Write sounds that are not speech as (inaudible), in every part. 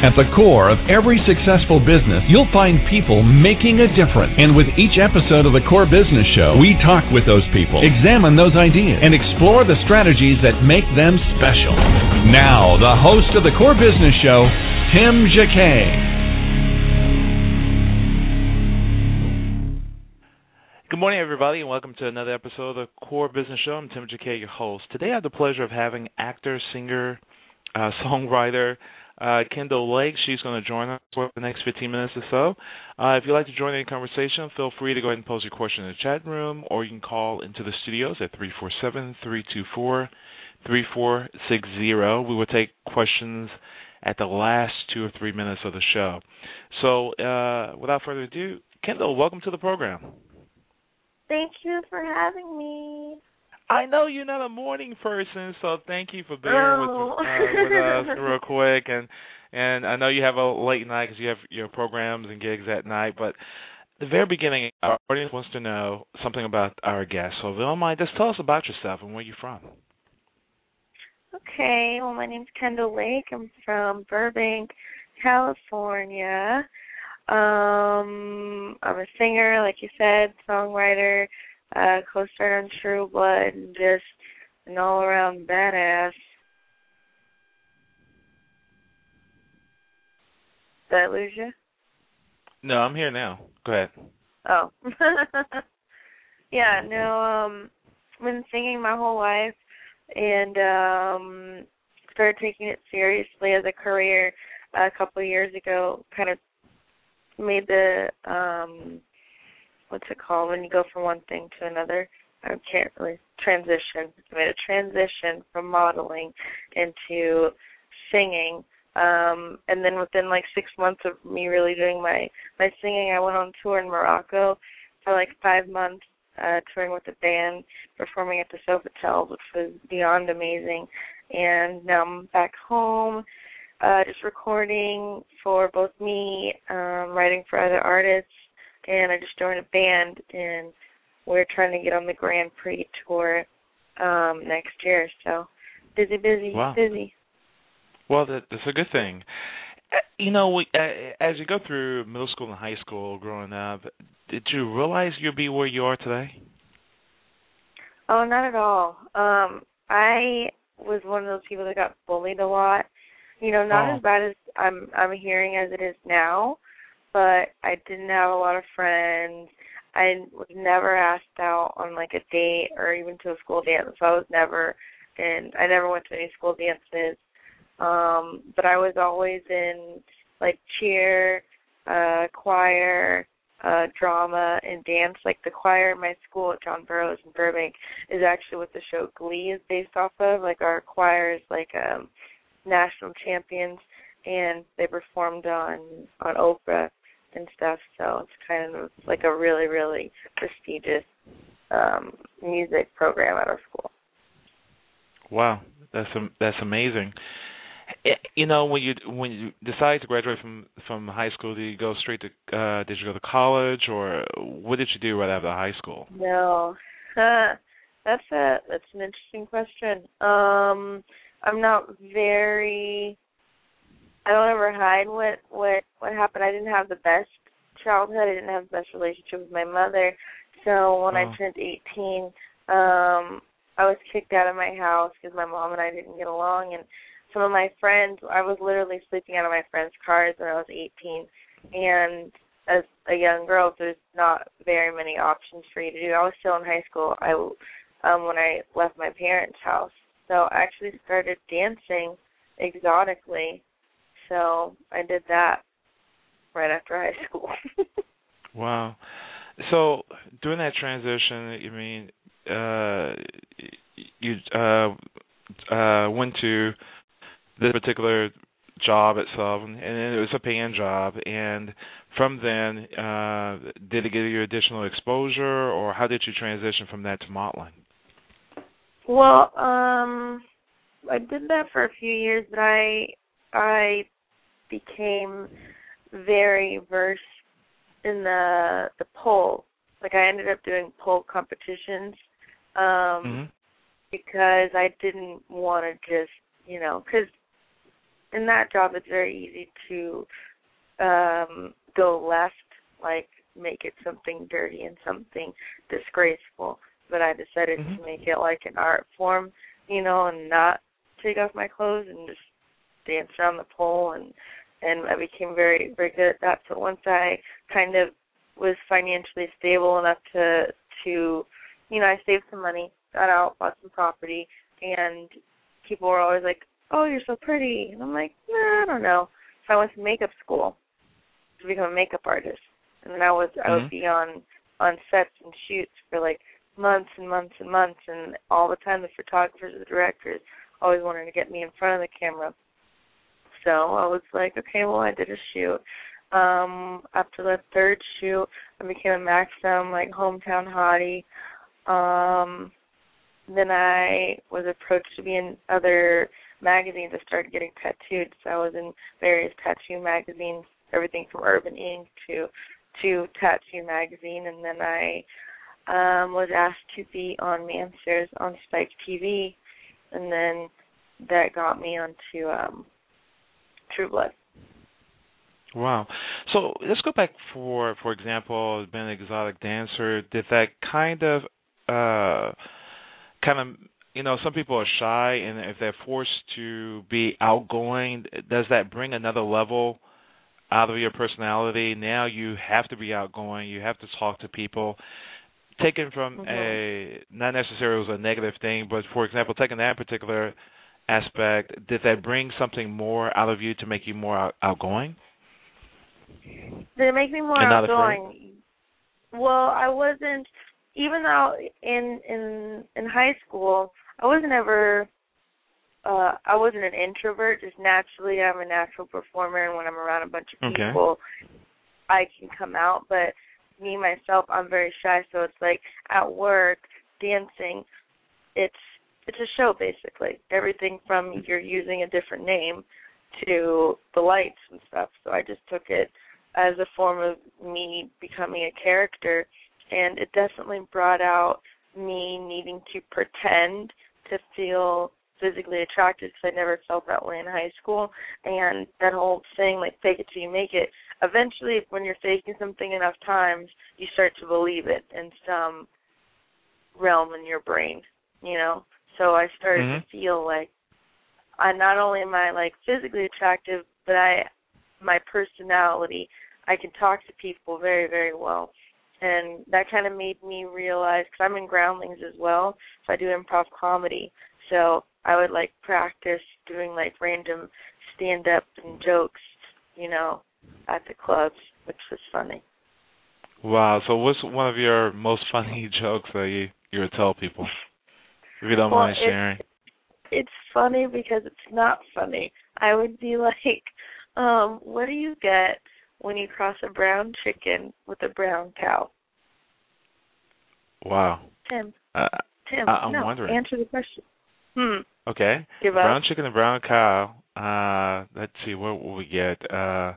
At the core of every successful business, you'll find people making a difference. And with each episode of the Core Business Show, we talk with those people, examine those ideas, and explore the strategies that make them special. Now, the host of the Core Business Show, Tim Jacquet. Good morning, everybody, and welcome to another episode of the Core Business Show. I'm Tim Jacquet, your host. Today, I have the pleasure of having actor, singer, uh, songwriter uh, Kendall Lake. She's going to join us for the next 15 minutes or so. Uh, if you'd like to join in the conversation, feel free to go ahead and post your question in the chat room, or you can call into the studios at 347 324 3460. We will take questions at the last two or three minutes of the show. So, uh, without further ado, Kendall, welcome to the program. Thank you for having me. I know you're not a morning person, so thank you for bearing Oh. with, uh, with us (laughs) real quick. And and I know you have a late night because you have your programs and gigs at night. But the very beginning, our audience wants to know something about our guest. So if you don't mind, just tell us about yourself and where you're from. Okay, well, my name's Kendall Lake. I'm from Burbank, California. Um, I'm a singer, like you said, songwriter, uh, co-star on True Blood, and just an all-around badass. Did I lose you? No, I'm here now. Go ahead. Oh. (laughs) yeah, no, um been singing my whole life and um started taking it seriously as a career a couple of years ago. Kind of made the um what's it called when you go from one thing to another? I can't really transition. I made a transition from modeling into singing. Um and then within like six months of me really doing my my singing I went on tour in Morocco for like five months, uh touring with a band, performing at the Sofitel, which was beyond amazing. And now I'm back home, uh just recording for both me, um, writing for other artists and I just joined a band and we're trying to get on the Grand Prix tour um next year. So busy, busy, Wow. busy. Well, that, that's a good thing. Uh, You know, we, uh, as you go through middle school and high school growing up, did you realize you'd be where you are today? Oh, not at all. Um, I was one of those people that got bullied a lot. You know, not Oh. as bad as I'm I'm hearing as it is now, but I didn't have a lot of friends. I was never asked out on like a date or even to a school dance. So I was never and I never went to any school dances. Um, but I was always in like cheer, uh, choir, uh, drama, and dance. Like the choir in my school at John Burroughs in Burbank is actually what the show Glee is based off of. Like our choir is like um national champions and they performed on on Oprah and stuff, so it's kind of like a really, really prestigious um music program at our school. Wow, that's that's amazing. Eh, You know, when you when you decide to graduate from from high school, did you go straight to uh did you go to college or what did you do right after high school? No. Huh. (laughs) That's a that's an interesting question. Um I'm not very I don't ever hide what what what happened. I didn't have the best childhood. I didn't have the best relationship with my mother. So when Oh. I turned 18, um I was kicked out of my house because my mom and I didn't get along and some of my friends I was literally sleeping out of my friends' cars when I was 18 and as a young girl there's not very many options for you to do. I was still in high school. I um when I left my parents' house. So I actually started dancing exotically. So I did that right after high school. (laughs) Wow. So during that transition, you mean uh you uh uh went to this particular job itself and, and it was a paying job and from then uh did it give you additional exposure or how did you transition from that to modeling? well, um I did that for a few years, but I I became very versed in the the pole. Like I ended up doing pole competitions um mm-hmm. because I didn't want to just, you know, cuz in that job it's very easy to um go left like make it something dirty and something disgraceful but i decided mm-hmm. to make it like an art form you know and not take off my clothes and just dance around the pole and and i became very very good at that. So once i kind of was financially stable enough to to you know i saved some money got out bought some property and people were always like oh you're so pretty. And i'm like nah, i don't know. So i went to makeup school to become a makeup artist. And then I was I would mm-hmm. be on on sets and shoots for like months and months and months, and all the time the photographers and the directors always wanted to get me in front of the camera. So I was like, okay, well I did a shoot. Um, after the third shoot, I became a Maxim like hometown hottie. Um, then I was approached to be in other magazines. I started getting tattooed, so I was in various tattoo magazines, everything from Urban Ink to to Tattoo magazine, and then I um, was asked to be on Manswers on Spike TV, and then that got me onto um, True. Wow. So let's go back for for example, being an exotic dancer. Did that kind of uh kind of you know some people are shy and if they're forced to be outgoing does that bring another level out of your personality. Now you have to be outgoing. You have to talk to people. Taken from mm-hmm. a not necessarily was a negative thing, but for example, taking that particular aspect, did that bring something more out of you to make you more out, outgoing? Did it make me more outgoing? Well, I wasn't. Even though in in in high school, I wasn't ever uh I wasn't an introvert, just naturally I'm a natural performer and when I'm around a bunch of okay. people I can come out, but me myself I'm very shy, so it's like at work, dancing, it's it's a show basically. Everything from mm-hmm. you're using a different name to the lights and stuff. So I just took it as a form of me becoming a character and it definitely brought out me needing to pretend to feel physically attracted because I never felt that way in high school. And that whole thing, like fake it till you make it. Eventually, when you're faking something enough times, you start to believe it in some realm in your brain, you know. So I started mm-hmm. to feel like I not only am I like physically attractive, but I my personality, I can talk to people very very well. And that kind of made me realize, because I'm in Groundlings as well, so I do improv comedy. So I would like practice doing like random stand up and jokes, you know, at the clubs, which was funny. Wow. So what's one of your most (laughs) funny jokes that you you would tell people? If you don't well, mind sharing. It's, it's funny because it's not funny. I would be (laughs) like, um, what do you get when you cross a brown chicken with a brown cow? Wow. Tim. Uh, Tim, I, am no, wondering. Answer the question. Hmm. Okay. Give brown up. chicken and brown cow. Uh, let's see, what will we get? Uh,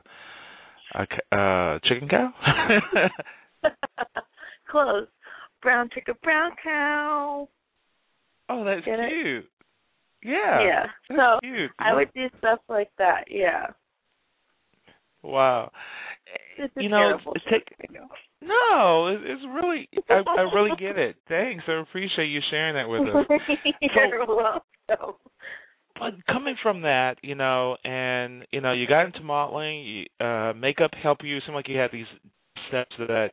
a uh, chicken cow. (laughs) Close. Brown chicken, brown cow. Oh, that's Get cute. It? Yeah. Yeah. So cute. I would do stuff like that. Yeah. Wow. It's you know, take, no, it's really I, I really get it. Thanks, I appreciate you sharing that with us. (laughs) You're so, welcome. But coming from that, you know, and you know, you got into modeling, you, uh, makeup helped you. It seemed like you had these steps that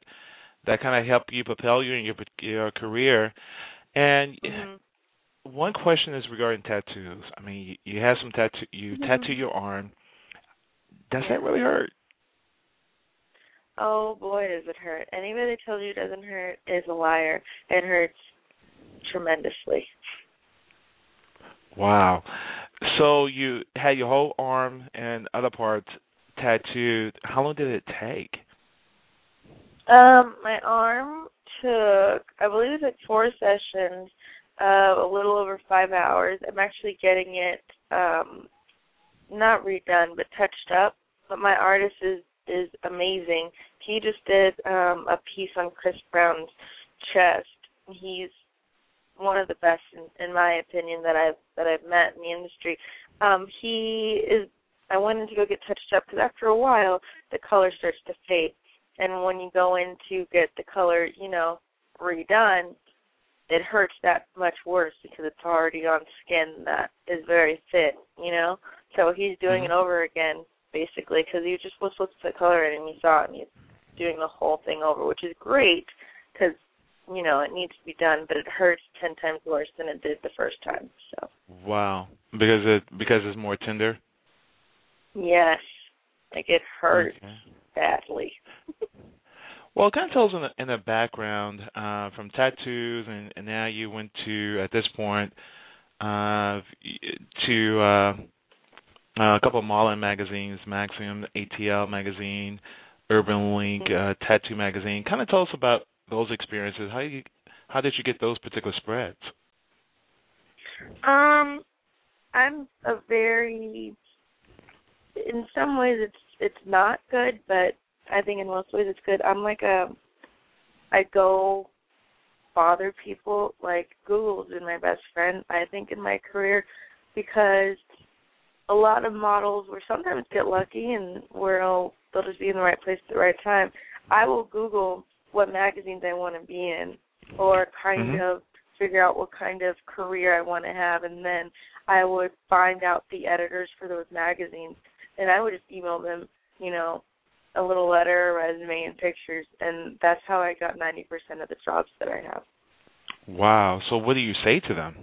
that kind of helped you propel you in your your career. And mm-hmm. One question is regarding tattoos. I mean, you, you have some tattoo, you mm-hmm. tattoo your arm. Does that really hurt? Oh boy, does it hurt. Anybody that tells you it doesn't hurt is a liar. It hurts tremendously. Wow. So you had your whole arm and other parts tattooed. How long did it take? Um, my arm took I believe it took four sessions, uh, a little over five hours. I'm actually getting it um not redone but touched up. But my artist is is amazing. He just did um a piece on Chris Brown's chest. He's one of the best in, in my opinion that I've that I've met in the industry. Um he is I went in to go get touched up because after a while the color starts to fade, and when you go in to get the color, you know, redone, it hurts that much worse because it's already on skin that is very fit, you know. So he's doing mm-hmm. it over again basically because he just was supposed to put color in and he saw it and he's doing the whole thing over, which is great because you know it needs to be done, but it hurts ten times worse than it did the first time. So. Wow, because it because it's more tender. Yes, like it hurts okay. badly. (laughs) well, it kind of tells in the, in the background uh, from tattoos, and, and now you went to at this point uh, to uh, a couple of modeling magazines, Maxim, ATL magazine, Urban Ink, uh, Tattoo magazine. Kind of tell us about those experiences. How you how did you get those particular spreads? Um, I'm a very in some ways it's it's not good, but I think in most ways it's good. I'm like a I go bother people like Google's been my best friend I think in my career because a lot of models will sometimes get lucky and where they'll just be in the right place at the right time. I will Google what magazines I want to be in or kind mm-hmm. of figure out what kind of career I want to have and then I would find out the editors for those magazines and I would just email them, you know, a little letter, a resume, and pictures, and that's how I got ninety percent of the jobs that I have. Wow. So what do you say to them?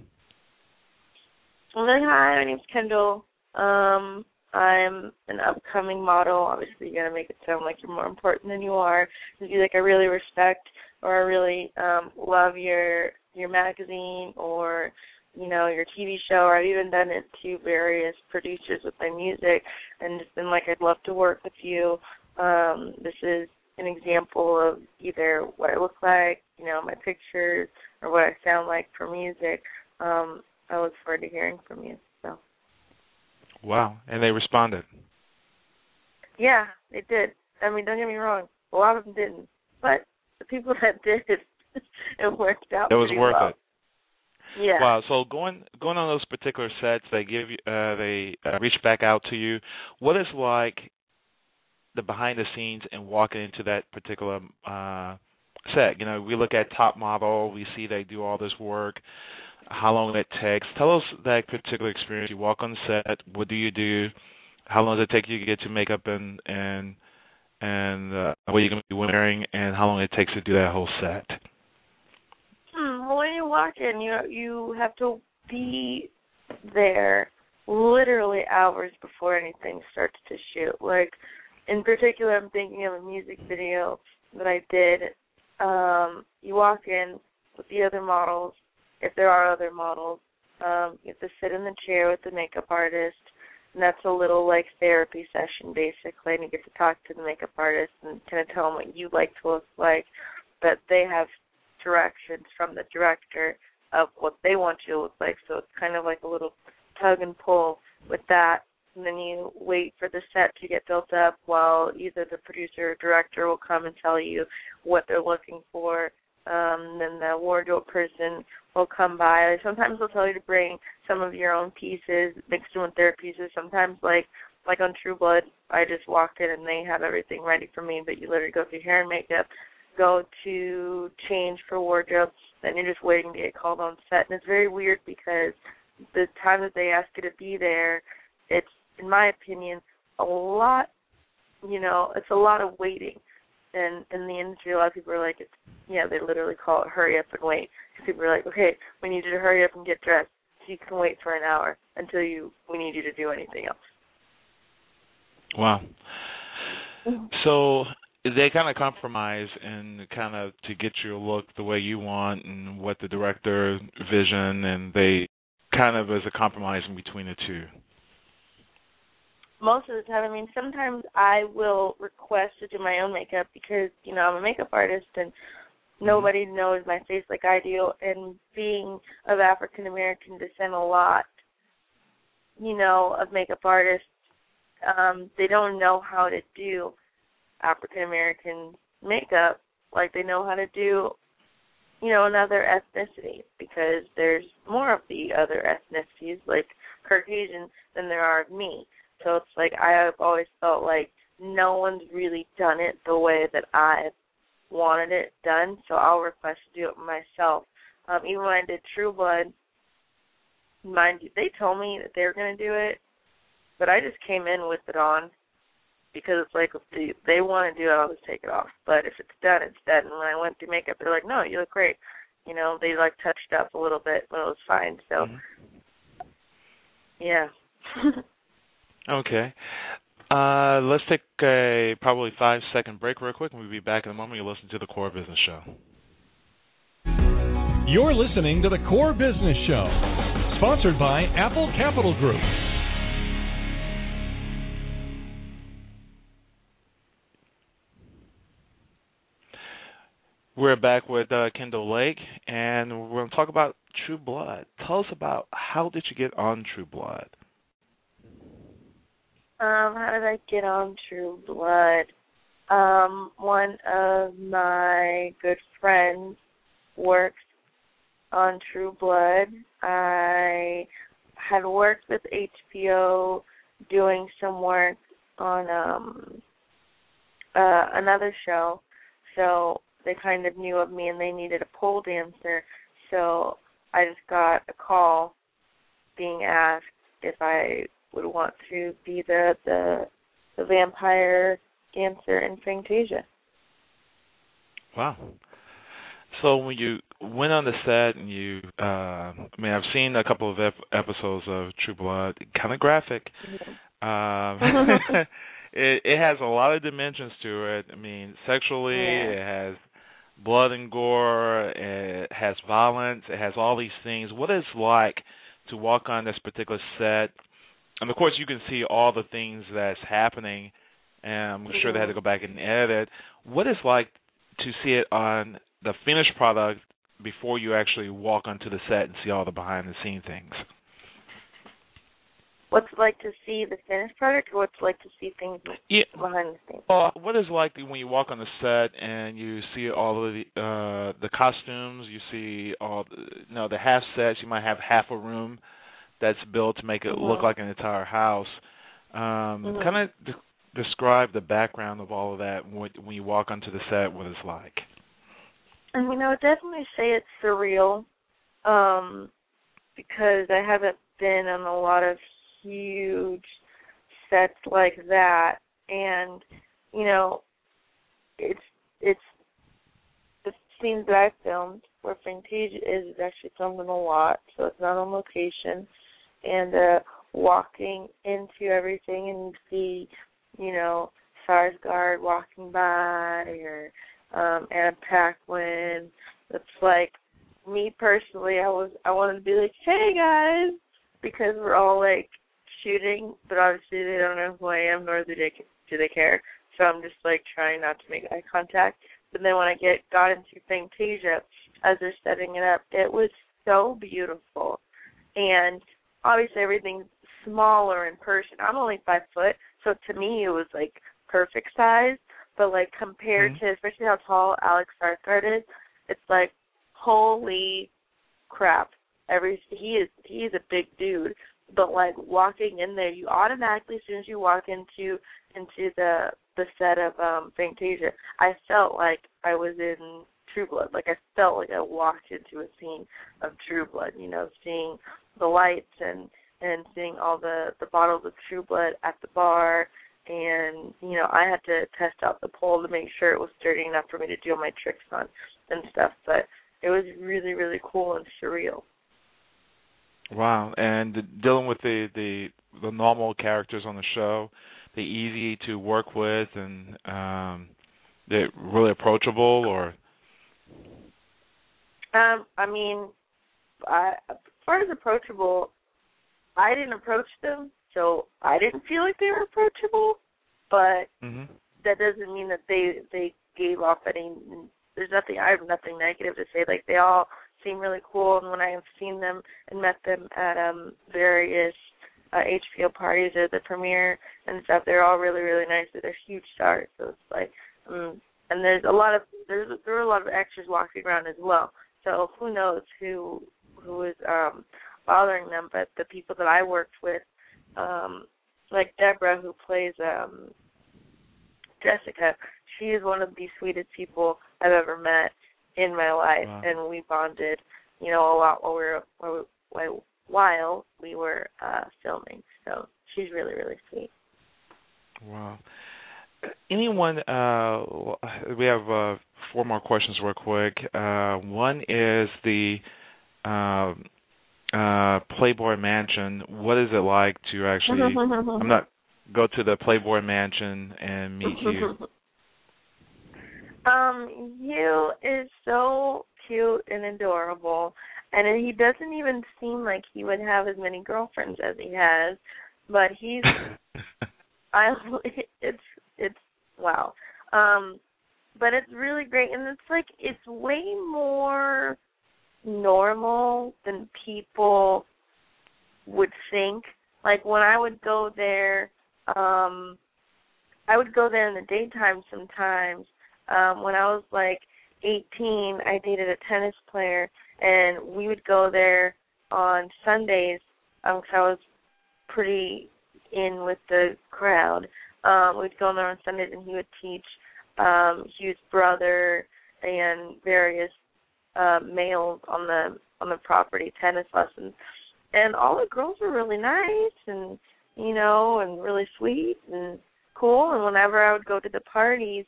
Well, then, hi, my name's Kendall. Um, I'm an upcoming model. Obviously, you gotta make it sound like you're more important than you are. Just be like, I really respect or I really um love your your magazine or you know, your TV show, or I've even done it to various producers with my music, and just been like, I'd love to work with you. Um, this is an example of either what I look like, you know, my pictures, or what I sound like for music. Um, I look forward to hearing from you. So. Wow, and they responded. Yeah, they did. I mean, don't get me wrong, a lot of them didn't, but the people (laughs) that did, (laughs) it worked out. It was worth well. it. Yeah. Wow. So going going on those particular sets, they give you uh, they uh, reach back out to you. What is like the behind the scenes and walking into that particular uh, set? You know, we look at top model, we see they do all this work. How long it takes? Tell us that particular experience. You walk on set. What do you do? How long does it take you to get to makeup and and and uh, what you're going to be wearing, and how long it takes to do that whole set? Hmm, well, when you walk in, you you have to be there literally hours before anything starts to shoot. Like in particular, I'm thinking of a music video that I did. Um, you walk in with the other models, if there are other models. Um, you have to sit in the chair with the makeup artist, and that's a little like therapy session basically. And you get to talk to the makeup artist and kind of tell them what you like to look like. But they have directions from the director of what they want you to look like. So it's kind of like a little tug and pull with that. And then you wait for the set to get built up while either the producer or director will come and tell you what they're looking for. Um, then the wardrobe person will come by. Sometimes they'll tell you to bring some of your own pieces mixed in with their pieces. Sometimes, like like on True Blood, I just walked in and they have everything ready for me. But you literally go through hair and makeup, go to change for wardrobe, then you're just waiting to get called on set. And it's very weird because the time that they ask you to be there, it's, in my opinion, a lot, you know, it's a lot of waiting. And in the industry, a lot of people are like, it's, yeah, they literally call it hurry up and wait. Because People are like, okay, we need you to hurry up and get dressed. So you can wait for an hour until you we need you to do anything else. Wow. Mm-hmm. So they kind of compromise and kind of to get you to look the way you want and what the director vision and they kind of as a compromise in between the two most of the time i mean sometimes i will request to do my own makeup because you know i'm a makeup artist and nobody knows my face like i do. And being of african american descent a lot you know of makeup artists um they don't know how to do African American makeup. Like they know how to do you know another ethnicity because there's more of the other ethnicities like Caucasian than there are of me. So it's like I have always felt like no one's really done it the way that I wanted it done, so I'll request to do it myself. Um, even when I did True Blood, mind you, they told me that they were going to do it, but I just came in with it on because it's like if they, they want to do it, I'll just take it off. But if it's done, it's done. And when I went through makeup, they're like, "No, you look great." You know, they like touched up a little bit, but it was fine. So, Mm-hmm. yeah. (laughs) Okay. Uh, let's take a probably five second break real quick, and we'll be back in a moment. You listen to the Core Business Show. You're listening to the Core Business Show, sponsored by Apple Capital Group. We're back with uh, Kendall Lake, and we're going to talk about True Blood. Tell us about how did you get on True Blood? Um, how did I get on True Blood? Um, one of my good friends works on True Blood. I had worked with HBO doing some work on um uh another show. So they kind of knew of me and they needed a pole dancer. So I just got a call being asked if I would want to be the the, the vampire dancer in Fantasia. Wow. So when you went on the set and you, uh, I mean, I've seen a couple of ep- episodes of True Blood, kind of graphic. Um, (laughs) it, it has a lot of dimensions to it. I mean, sexually, Yeah. it has blood and gore, it has violence, it has all these things. What is it like to walk on this particular set? And of course, you can see all the things that's happening. And I'm sure they had to go back and edit. What is like to see it on the finished product before you actually walk onto the set and see all the behind the scene things? What's it like to see the finished product, or what's it like to see things Yeah. behind the scenes? Well, what is it like when you walk on the set and you see all of the uh the costumes, you see all the you know the half sets, you might have half a room that's built to make it look Mhm. like an entire house. Um Mhm. kind of de- describe the background of all of that when, when you walk onto the set what it's like. I mean, I would definitely say it's surreal, um, because I haven't been on a lot of huge sets like that, and you know, it's it's the scenes that I filmed where Fantasia is is actually filmed in a lot, so it's not on location, and uh walking into everything and see, you know, Skarsgård walking by or um Anna Paquin. It's like me personally, I was I wanted to be like, Hey guys because we're all like shooting, but obviously they don't know who I am nor do they do they care. So I'm just like trying not to make eye contact. But then when I get got into Fantasia as they're setting it up, it was so beautiful. And obviously everything's smaller in person. I'm only five foot, so to me it was like perfect size. But like compared Mhm. to especially how tall Alex Skarsgård is, it's like holy crap. Every he is he is a big dude. But like walking in there, you automatically as soon as you walk into into the the set of um Fantasia, I felt like I was in True Blood. Like I felt like I walked into a scene of True Blood. You know, seeing the lights and and seeing all the the bottles of True Blood at the bar, and you know I had to test out the pole to make sure it was sturdy enough for me to do my tricks on and stuff. But it was really really cool and surreal. Wow, and dealing with the the the normal characters on the show, they easy to work with and um they're really approachable or Um, I mean, I, as far as approachable, I didn't approach them, so I didn't feel like they were approachable. But mhm that doesn't mean that they they gave off any. There's nothing. I have nothing negative to say. Like they all seem really cool, and when I have seen them and met them at um various uh, HBO parties or the premiere and stuff. They're all really really nice. They're huge stars, so it's like, um, and there's a lot of there's there are a lot of extras walking around as well. So who knows who who is um bothering them? But the people that I worked with, um, like Deborah, who plays um Jessica, she is one of the sweetest people I've ever met in my life, wow. and we bonded, you know, a lot while we were while, while we were uh filming. So she's really really sweet. Wow. Anyone? Uh, we have uh, four more questions, real quick. Uh, one is the uh, uh, Playboy Mansion. What is it like to actually? (laughs) I'm not go to the Playboy Mansion and meet you. (laughs) Um, Hugh is so cute and adorable, and he doesn't even seem like he would have as many girlfriends as he has. But he's, (laughs) I, it's wow. Um, but it's really great, and it's like it's way more normal than people would think. Like when I would go there, um, I would go there in the daytime sometimes um when I was like 18, I dated a tennis player and we would go there on Sundays um cuz I was pretty in with the crowd. Um we'd go there on Sundays and he would teach um Hugh's brother and various uh males on the on the property tennis lessons. And all the girls were really nice and you know, and really sweet and cool and whenever I would go to the parties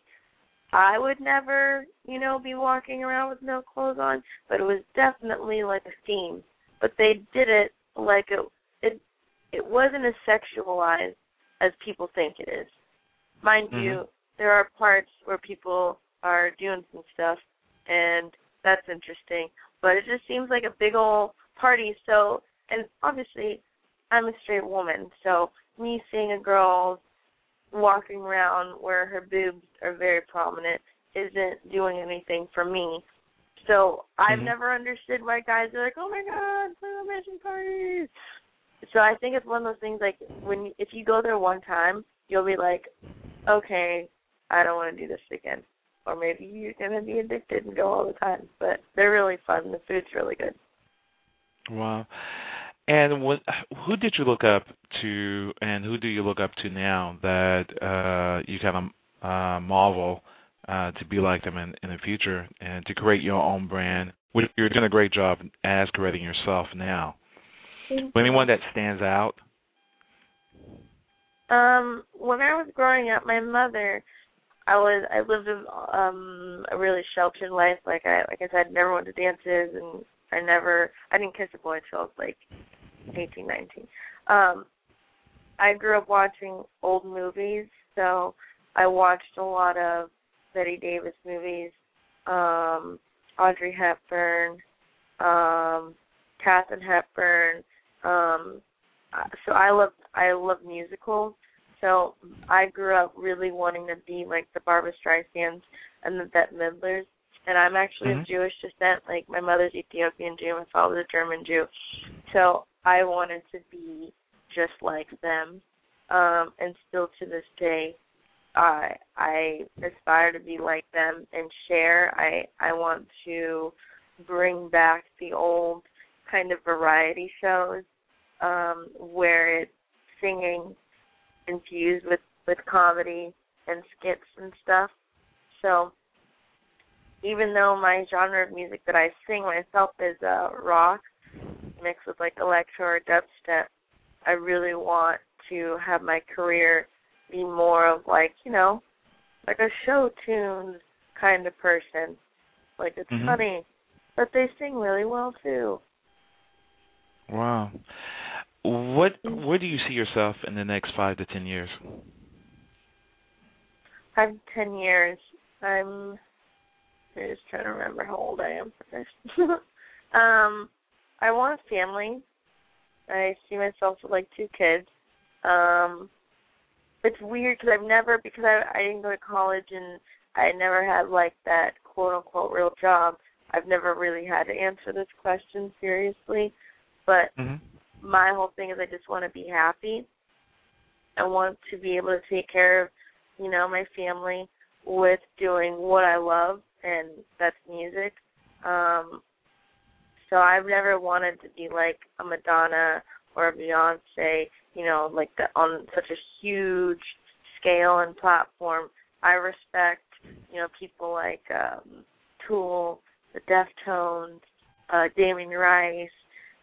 I would never, you know, be walking around with no clothes on, but it was definitely like a theme. But they did it like it it it wasn't as sexualized as people think it is. Mind Mhm. you, there are parts where people are doing some stuff and that's interesting. But it just seems like a big old party. So and obviously I'm a straight woman, so me seeing a girl walking around where her boobs are very prominent isn't doing anything for me. So I've Mhm. never understood why guys are like, "Oh my god, Mansion parties." So I think it's one of those things like when if you go there one time, you'll be like, "Okay, I don't want to do this again." Or maybe you're gonna be addicted and go all the time. But they're really fun. The food's really good. Wow. And when, who did you look up to, and who do you look up to now that uh, you kind of uh, marvel uh, to be like them in, in the future and to create your own brand? Which you're doing a great job as creating yourself now. Anyone that stands out? Um, when I was growing up, my mother, I was I lived a, um a really sheltered life. Like I like I said, never went to dances, and I never I didn't kiss a boy until I was like eighteen, nineteen. Um, I grew up watching old movies, so I watched a lot of Bette Davis movies, um, Audrey Hepburn, um, Katharine Hepburn. Um, so I love I love musicals. So I grew up really wanting to be like the Barbra Streisands and the Bette Midlers. And I'm actually Mhm. of Jewish descent. Like my mother's Ethiopian Jew, my father's a German Jew. So I wanted to be just like them. Um, and still to this day, I I aspire to be like them and Cher. I I want to bring back the old kind of variety shows um, where it's singing infused with with comedy and skits and stuff. So even though my genre of music that I sing myself is uh, rock mixed with like electro or dubstep, I really want to have my career be more of like you know like a show tunes kind of person. Like it's Mhm. funny, but they sing really well too. Wow. What where do you see yourself in the next five to ten years? Five to ten years. I'm I'm just trying to remember how old I am this. (laughs) um, I want a family. I see myself with like two kids. Um, it's weird because I've never because I I didn't go to college and I never had like that quote unquote real job. I've never really had to answer this question seriously, but Mm-hmm. My whole thing is I just want to be happy. I want to be able to take care of, you know, my family with doing what I love, and that's music. Um, so I've never wanted to be like a Madonna or a Beyonce, you know, like the, on such a huge scale and platform. I respect, you know, people like um, Tool, the Deftones, uh, Damien Rice,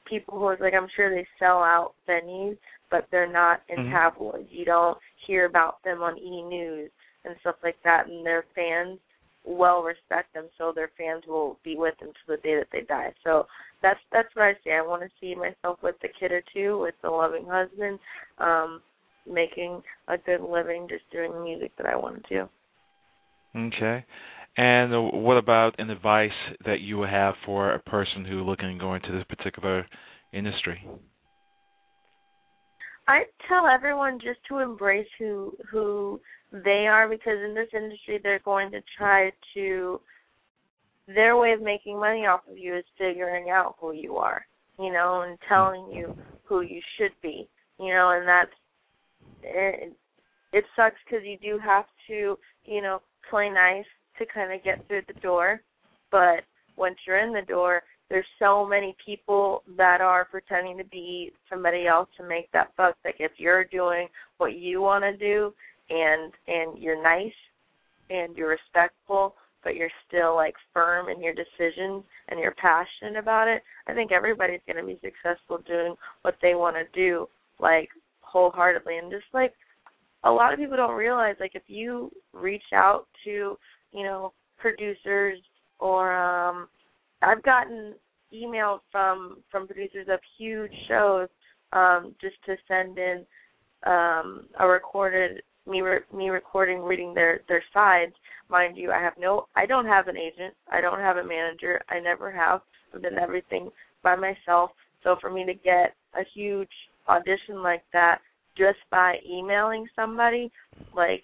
people who are like I'm sure they sell out venues, but they're not in mm-hmm. tabloids. You don't hear about them on E News and stuff like that, and their fans well respect them, so their fans will be with them to the day that they die. So that's that's what I say. I want to see myself with a kid or two, with a loving husband, um, making a good living, just doing the music that I want to do. Okay. And what about an advice that you would have for a person who looking going to go into this particular industry? I tell everyone just to embrace who who they are because in this industry they're going to try to their way of making money off of you is figuring out who you are, you know, and telling you who you should be, you know, and that's it. It sucks because you do have to, you know, play nice to kind of get through the door, but once you're in the door, there's so many people that are pretending to be somebody else to make that buck. Like if you're doing what you want to do and and you're nice and you're respectful, but you're still like firm in your decisions and you're passionate about it, I think everybody's going to be successful doing what they want to do like wholeheartedly and just like a lot of people don't realize like if you reach out to you know producers or um I've gotten emails from from producers of huge shows um just to send in um a recorded me re- me recording reading their their sides. Mind you i have no i don't have an agent. I don't have a manager. I never have. I've done everything by myself. So for me to get a huge audition like that just by emailing somebody like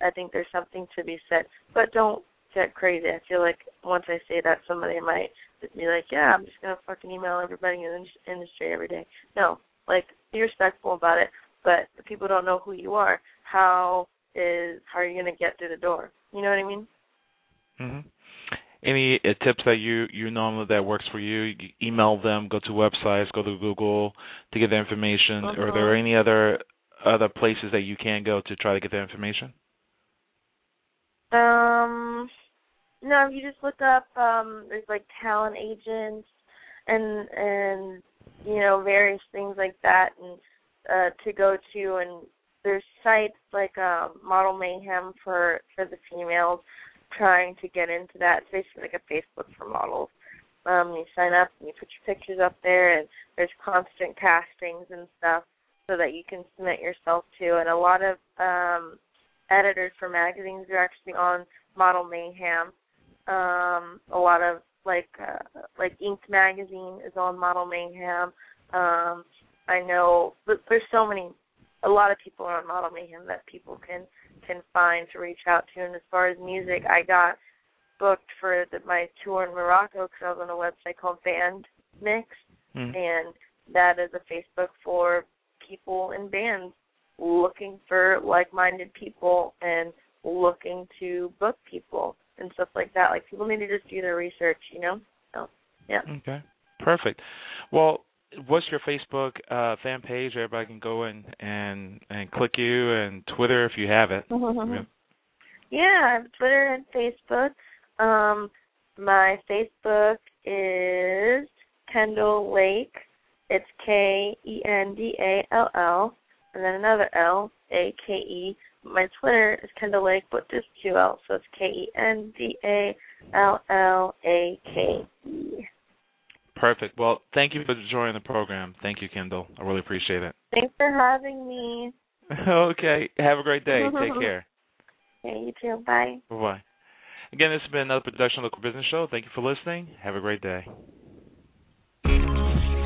i think there's something to be said but don't get crazy. I feel like once I say that, somebody might be like, "Yeah, I'm just gonna fucking email everybody in the industry every day." No, like be respectful about it. But if people don't know who you are, how is how are you gonna get through the door? You know what I mean? Mhm. Any uh, tips that you you normally that works for you? you? Email them, go to websites, go to Google to get the information. Uh-huh. Are there any other other places that you can go to try to get the information? Um, no, you just look up um there's like talent agents and and you know various things like that and uh to go to and there's sites like uh, Model Mayhem for for the females trying to get into that. It's basically like a Facebook for models. Um, you sign up and you put your pictures up there, and there's constant castings and stuff so that you can submit yourself to. And a lot of um, editors for magazines are actually on Model Mayhem. Um, a lot of like uh, like Inked magazine is on Model Mayhem. Um, I know but there's so many, a lot of people are on Model Mayhem that people can can find to reach out to. And as far as music, I got booked for the, my tour in Morocco because I was on a website called Band Mix, mm. and that is a Facebook for people in bands looking for like-minded people and looking to book people and stuff like that. Like people need to just do their research, you know. So yeah. Okay. Perfect. Well, what's your Facebook uh, fan page? Everybody can go and and and click you and Twitter if you have it. yeah. yeah, I have Twitter and Facebook. Um, my Facebook is Kendall Lake. It's K E N D A L L and then another L, A K E. My Twitter is Kendall Lake, but just two L, so it's K E N D A L L A K E. Perfect. Well, thank you for joining the program. Thank you, Kendall. I really appreciate it. Thanks for having me. (laughs) okay. Have a great day. Take (laughs) care. Okay, you too. Bye. Bye bye. Again, this has been another production of the Local Business Show. Thank you for listening. Have a great day.